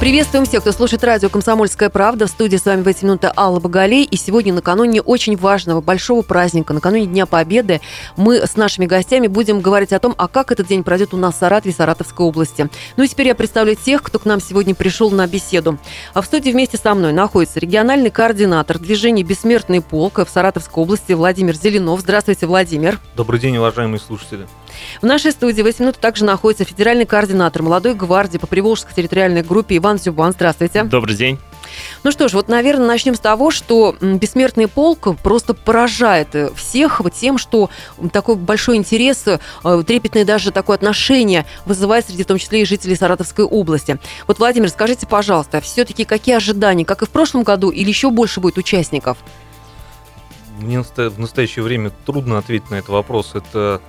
Приветствуем всех, кто слушает радио «Комсомольская правда». В студии с вами в эти минуты Алла Боголей. И сегодня накануне очень важного, большого праздника, накануне Дня Победы, мы с нашими гостями будем говорить о том, а как этот день пройдет у нас в Саратове, Саратовской области. Ну и теперь я представлю тех, кто к нам сегодня пришел на беседу. А в студии вместе со мной находится региональный координатор движения «Бессмертный полк» в Саратовской области Владимир Зеленов. Здравствуйте, Владимир. Добрый день, уважаемые слушатели. В нашей студии в 8 минут также находится федеральный координатор молодой гвардии по Приволжской территориальной группе Иван Зюбан. Здравствуйте. Добрый день. Ну что ж, вот, наверное, начнем с того, что бессмертный полк просто поражает всех вот тем, что такой большой интерес, э, трепетное даже такое отношение вызывает среди в том числе и жителей Саратовской области. Вот, Владимир, скажите, пожалуйста, все-таки какие ожидания, как и в прошлом году, или еще больше будет участников? Мне в настоящее время трудно ответить на этот вопрос. Это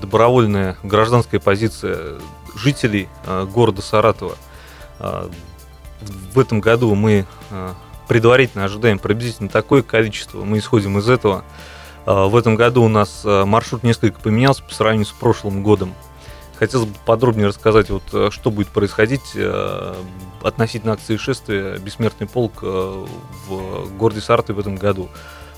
добровольная гражданская позиция жителей а, города Саратова. А, в этом году мы а, предварительно ожидаем приблизительно такое количество. Мы исходим из этого. В этом году у нас маршрут несколько поменялся по сравнению с прошлым годом. Хотелось бы подробнее рассказать, вот, что будет происходить относительно акции шествия «Бессмертный полк» в городе Саратове в этом году.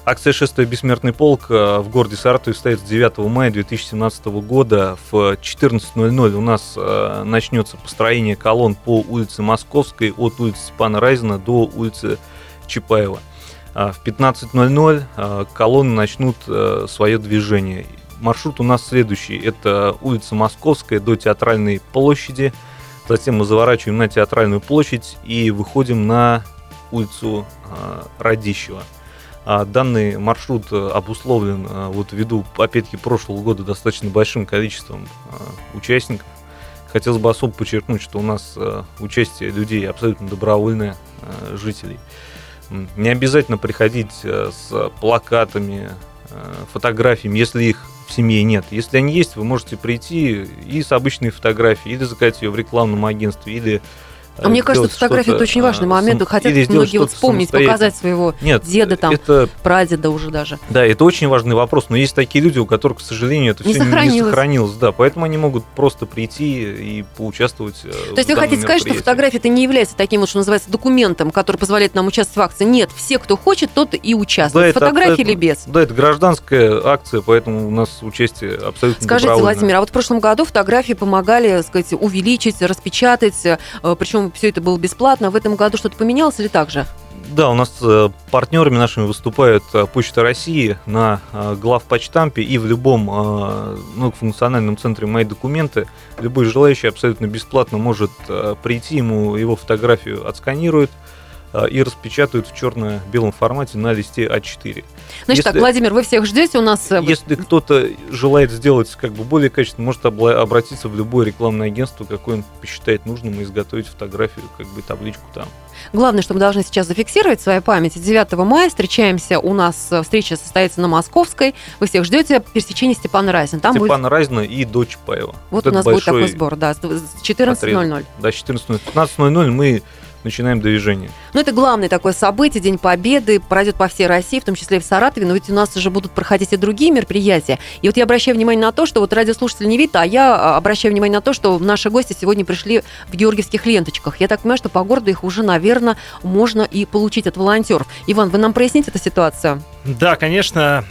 Акция «Шествие Бессмертный полк» э, в городе Саратове состоится 9 мая 2017 года. В 14.00 у нас э, начнется построение колонн по улице Московской от улицы Степана Райзена до улицы Чапаева. А в 15.00 э, колонны начнут свое движение. Маршрут у нас следующий. Это улица Московская до Театральной площади. Затем мы заворачиваем на Театральную площадь и выходим на улицу Радищева. А данный маршрут э, обусловлен э, вот ввиду, опять-таки, прошлого года достаточно большим количеством э, участников. Хотелось бы особо подчеркнуть, что у нас участие людей абсолютно добровольное, жителей. Не обязательно приходить с плакатами, фотографиями, если их в семье нет. Если они есть, вы можете прийти и с обычной фотографией, или заказать ее в рекламном агентстве, или а мне кажется, фотография это очень важный момент. Сам... Хотят многие вот вспомнить, показать своего Нет, деда, там, это... прадеда уже даже. Да, это очень важный вопрос. Но есть такие люди, у которых, к сожалению, это не все сохранилось. не сохранилось. Да, поэтому они могут просто прийти и поучаствовать. Э, То есть вы хотите сказать, что фотография это не является таким вот, что называется, документом, который позволяет нам участвовать в акции? Нет, все, кто хочет, тот и участвует. Да, Фотографии это, или без? Да, это гражданская акция, поэтому у нас участие абсолютно Скажите, Владимир, а вот в прошлом году фотографии помогали, сказать, увеличить, распечатать, э, все это было бесплатно бесплатно. В этом году что-то поменялось или так же? Да, у нас э, партнерами нашими выступают э, Почта России на э, главпочтампе и в любом многофункциональном центре «Мои документы». Любой желающий абсолютно бесплатно может прийти, ему его фотографию отсканируют, и распечатают в черно-белом формате на листе А4. Значит если, так, Владимир, вы всех ждете у нас? Если кто-то желает сделать как бы более качественно, может обратиться в любое рекламное агентство, какое он посчитает нужным, и изготовить фотографию, как бы табличку там. Главное, что мы должны сейчас зафиксировать в своей памяти. 9 мая встречаемся, у нас э, встреча состоится на Московской. Вы всех ждете пересечения Степана Разина. Там Степана будет... Разина и до Чапаева. Вот, вот у нас будет такой сбор, да, с 14.00. Да, с 14.00. 15.00 мы начинаем движение. Ну, это главное такое событие, День Победы, пройдет по всей России, в том числе и в Саратове, но ведь у нас уже будут проходить и другие мероприятия. И вот я обращаю внимание на то, что вот радиослушатель не видит, а я а, обращаю внимание на то, что наши гости сегодня пришли в георгиевских ленточках. Я так понимаю, что по городу их уже, наверное, можно и получить от волонтеров. Иван, вы нам проясните эту ситуацию? Да, конечно,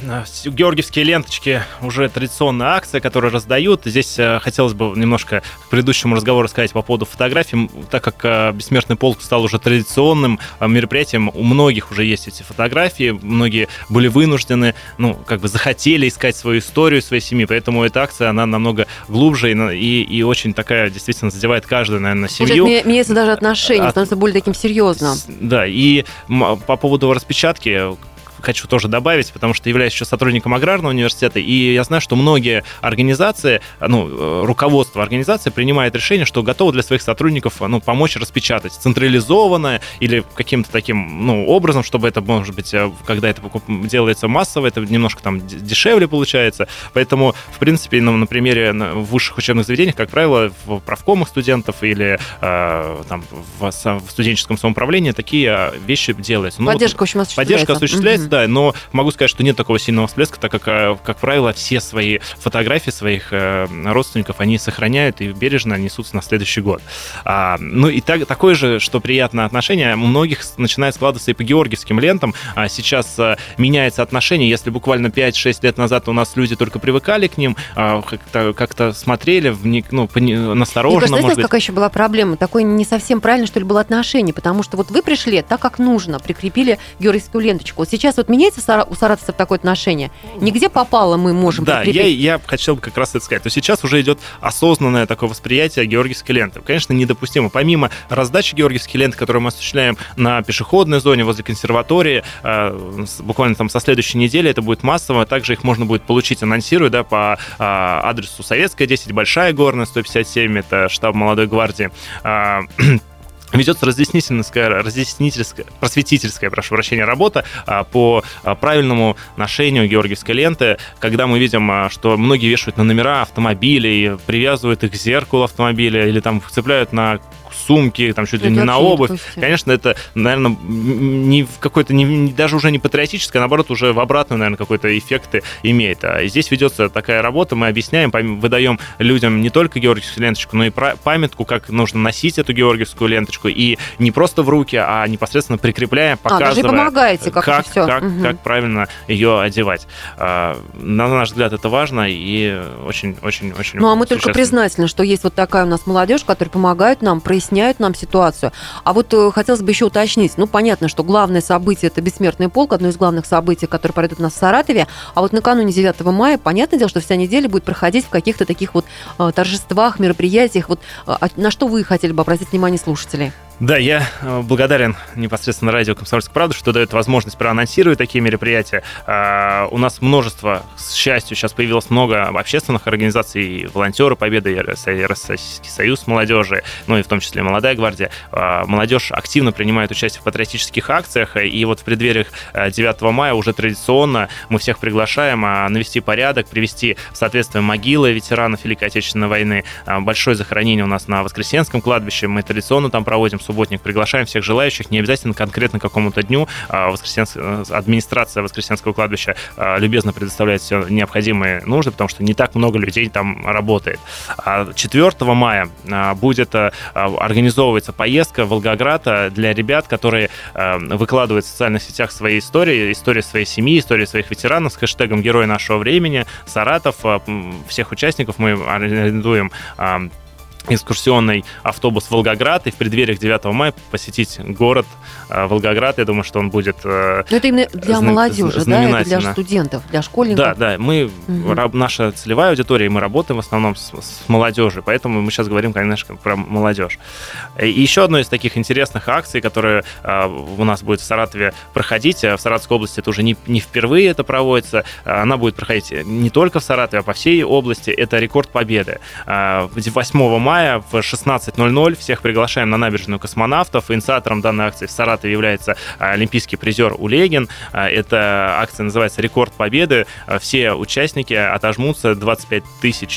георгиевские ленточки уже традиционная акция, которую раздают. Здесь э, хотелось бы немножко к предыдущему разговору сказать по поводу фотографий, так как э, Бессмертный полк стал уже традиционным э, мероприятием, у многих уже есть эти фотографии, многие были вынуждены, ну, как бы захотели искать свою историю своей семьи, поэтому эта акция, она намного глубже и, и, и очень такая, действительно, задевает каждую, наверное, семью. Уже меняется даже отношение, От... становится более таким серьезным. Да, и по поводу распечатки, хочу тоже добавить, потому что являюсь еще сотрудником аграрного университета, и я знаю, что многие организации, ну, э, руководство организации принимает решение, что готово для своих сотрудников ну, помочь распечатать централизованно или каким-то таким ну, образом, чтобы это, может быть, э, когда это делается массово, это немножко там дешевле получается. Поэтому, в принципе, ну, на примере в высших учебных заведениях, как правило, в правкомах студентов или э, там, в, в студенческом самоуправлении такие вещи делаются. Ну, поддержка, вот, в общем, осуществляется. Поддержка осуществляется, да, но могу сказать, что нет такого сильного всплеска, так как, э, как правило, все свои фотографии своих э, родственников они сохраняют и бережно несутся на следующий год. А, ну и так, такое же, что приятное отношение, у многих начинает складываться и по георгиевским лентам. А сейчас а, меняется отношение, если буквально 5-6 лет назад у нас люди только привыкали к ним, а, как-то, как-то смотрели, в них, ну, настороженно, Мне кажется, может быть. какая еще была проблема? Такое не совсем правильно, что ли, было отношение, потому что вот вы пришли так, как нужно, прикрепили георгиевскую ленточку. Вот сейчас вот меняется у саратовцев такое отношение? Нигде попало мы можем Да, я, я хотел бы как раз это сказать. То сейчас уже идет осознанное такое восприятие георгиевской ленты. Конечно, недопустимо. Помимо раздачи георгиевской ленты, которую мы осуществляем на пешеходной зоне возле консерватории, э, буквально там со следующей недели это будет массово. Также их можно будет получить, анонсирую, да, по э, адресу Советская 10, Большая Горная, 157, это штаб молодой гвардии. Э, ведется разъяснительская, разъяснительская, просветительская, прошу прощения, работа а, по а, правильному ношению георгиевской ленты, когда мы видим, а, что многие вешают на номера автомобилей, привязывают их к зеркалу автомобиля или там цепляют на сумки, там чуть ли не на обувь. Конечно, это, наверное, не в какой-то, не, даже уже не патриотическое, а наоборот, уже в обратную, наверное, какой-то эффекты имеет. А здесь ведется такая работа, мы объясняем, выдаем людям не только георгиевскую ленточку, но и памятку, как нужно носить эту георгиевскую ленточку, и не просто в руки, а непосредственно прикрепляя, А, показывая, помогаете, как, как, все. как, как правильно ее одевать. А, На наш взгляд, это важно и очень-очень-очень Ну, а мы только признательны, что есть вот такая у нас молодежь, которая помогает нам, проясняют нам ситуацию. А вот э, хотелось бы еще уточнить. Ну, понятно, что главное событие – это «Бессмертный полк», одно из главных событий, которое пройдет у нас в Саратове. А вот накануне 9 мая, понятное дело, что вся неделя будет проходить в каких-то таких вот э, торжествах, мероприятиях. Вот э, а на что вы хотели бы обратить внимание слушателей? Да, я э, благодарен непосредственно радио «Комсомольская правда», что дает возможность проанонсировать такие мероприятия. А, У нас множество, с счастью, сейчас появилось много общественных организаций, волонтеры Победы, Российский союз молодежи, ну и в том числе «Молодая гвардия». А, Молодежь активно принимает участие в патриотических акциях, и вот в преддвериях э, 9 мая уже традиционно мы всех приглашаем а, навести порядок, привести в соответствие могилы ветеранов Великой Отечественной войны. Большое захоронение у нас на Воскресенском кладбище, мы традиционно там проводим субботник, приглашаем всех желающих, не обязательно конкретно какому-то дню. А, Воскресенск- э, Администрация Воскресенского кладбища а, любезно предоставляет все необходимые нужды, потому что не так много людей там работает. А 4 мая а, будет а, организовывается поездка в Волгоград а, для ребят, которые а, выкладывают в социальных сетях свои истории, истории своей семьи, истории своих ветеранов с хэштегом «Герой нашего времени», Саратов. А, Всех участников мы арендуем а, экскурсионный автобус Волгоград и в преддвериях 9 мая посетить город а, Волгоград. Я думаю, что он будет... э, Ну, это именно для Зна- молодежи, да? Это для студентов, для школьников. Да, да, мы, раб- наша целевая аудитория, мы работаем в основном с, с молодежью, поэтому мы сейчас говорим, конечно, про молодежь. И еще одно из таких интересных акций, которая а, у нас будет в Саратове проходить, в Саратовской области это уже не, не впервые это проводится, она будет проходить не только в Саратове, а по всей области, это рекорд победы. А, 8 мая в 16.00 всех приглашаем на набережную космонавтов. Инициатором данной акции в Саратове является а, олимпийский призер Улегин. А, Эта акция называется «Рекорд Победы». А, Все участники отожмутся 25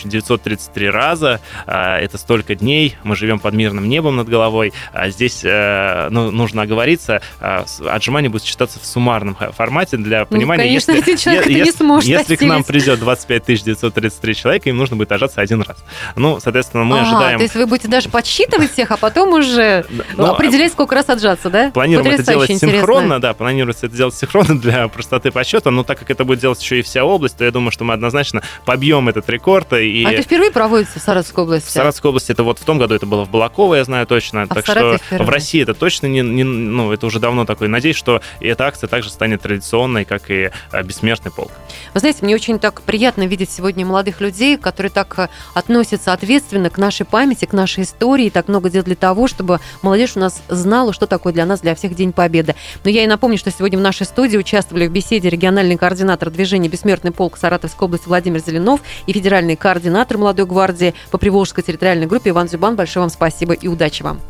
933 раза. А, Это столько дней. Мы живем под мирным небом над головой. А Здесь э, ну, нужно оговориться. а, Отжимание будет считаться в суммарном формате для понимания. Ну, конечно, если, один человек е- это не если- сможет если к нам придет 25 933 человека, им нужно будет отжаться один раз. Ну, соответственно, мы Ага, ожидаем... то есть вы будете даже подсчитывать всех, а потом уже Ну, определять, сколько раз отжаться, да? Планируем это Потрясающе делать интересно. синхронно, да, планируется это делать синхронно для простоты подсчета, но так как это будет делать еще и вся область, то я думаю, что мы однозначно побьем этот рекорд. И А это впервые проводится в Саратовской области? в Саратовской области это вот в том году это было в Балаково, я знаю точно. А так что впервые. в России это точно не, не- ну, это уже давно такой. Надеюсь, что эта акция также станет традиционной, как и а, бессмертный полк. Вы знаете, мне очень так приятно видеть сегодня молодых людей, которые так э, относятся ответственно к нашей памяти, к нашей истории, так много делают для того, чтобы молодежь у нас знала, что такое для нас, для всех День Победы. Но я и напомню, что сегодня в нашей студии участвовали в беседе региональный координатор движения «Бессмертный полк» Саратовской области Владимир Зеленов и федеральный координатор молодой гвардии по Приволжской территориальной группе Иван Зюбан. Большое вам спасибо и удачи вам.